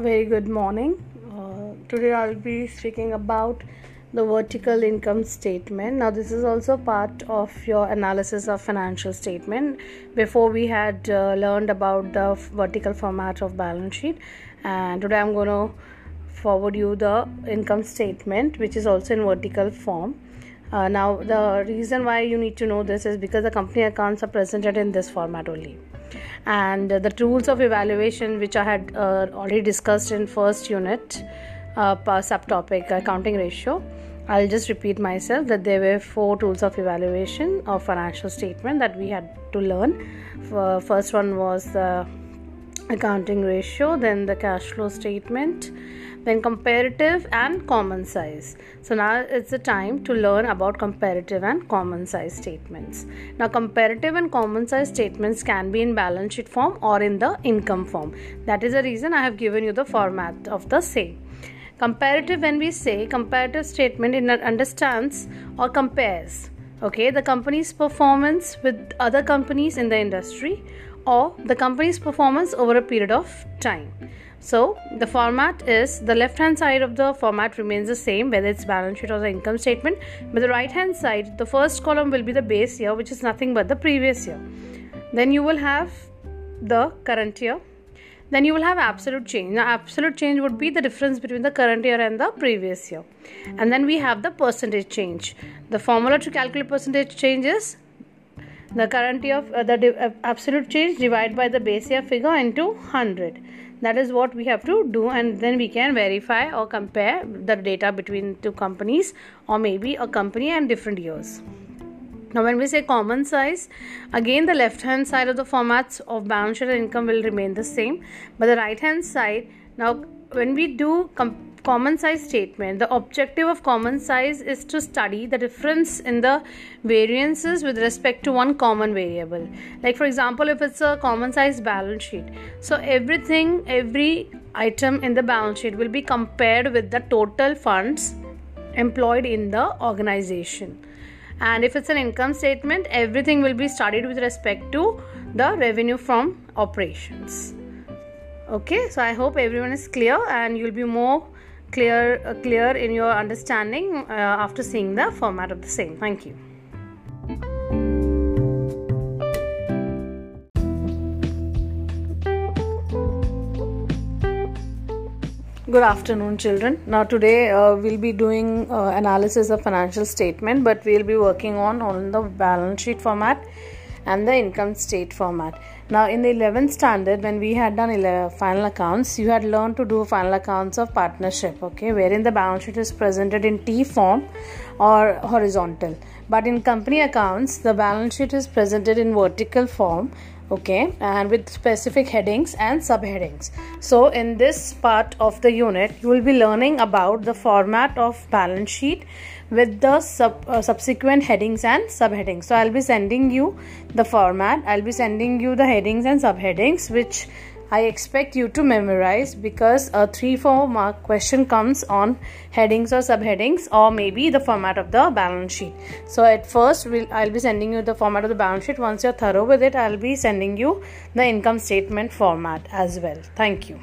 very good morning. Uh, today I'll be speaking about the vertical income statement. Now, this is also part of your analysis of financial statement. Before we had uh, learned about the vertical format of balance sheet, and today I'm going to forward you the income statement, which is also in vertical form. Uh, now, the reason why you need to know this is because the company accounts are presented in this format only and the tools of evaluation which i had uh, already discussed in first unit uh, subtopic accounting ratio i'll just repeat myself that there were four tools of evaluation of financial statement that we had to learn. First one was the accounting ratio then the cash flow statement then comparative and common size. So now it's the time to learn about comparative and common size statements. Now comparative and common size statements can be in balance sheet form or in the income form. That is the reason i have given you the format of the same. Comparative when we say comparative statement it understands or compares okay the company's performance with other companies in the industry or the company's performance over a period of time. So the format is the left hand side of the format remains the same whether it's balance sheet or the income statement. But the right hand side the first column will be the base year which is nothing but the previous year. Then you will have the current year. Then you will have absolute change. Now absolute change would be the difference between the current year and the previous year. And then we have the percentage change. The formula to calculate percentage change is the current year uh, the uh, absolute change divided by the base year figure into 100 that is what we have to do and then we can verify or compare the data between two companies or maybe a company and different years. Now when we say common size again the left hand side of the formats of balance sheet and income will remain the same but the right hand side now when we do com- common size statement the objective of common size is to study the difference in the variances with respect to one common variable. Like for example if it's a common size balance sheet so everything every item in the balance sheet will be compared with the total funds employed in the organization. And if it's an income statement everything will be studied with respect to the revenue from operations okay so i hope everyone is clear and you'll be more clear uh, clear in your understanding uh, after seeing the format of the same. Thank you. Good afternoon children. Now today uh, we'll be doing uh, analysis of financial statement but we'll be working on on the balance sheet format and the income state format now, in the 11th standard, when we had done final accounts, you had learned to do final accounts of partnership, okay, wherein the balance sheet is presented in T form or horizontal. But in company accounts, the balance sheet is presented in vertical form, okay, and with specific headings and subheadings. So, in this part of the unit, you will be learning about the format of balance sheet with the sub, uh, subsequent headings and subheadings. So I'll be sending you the format. I'll be sending you the headings and subheadings which I expect you to memorize because a 3-4 mark question comes on headings or subheadings or maybe the format of the balance sheet. So at first we'll, I'll be sending you the format of the balance sheet. Once you're thorough with it, I'll be sending you the income statement format as well. Thank you.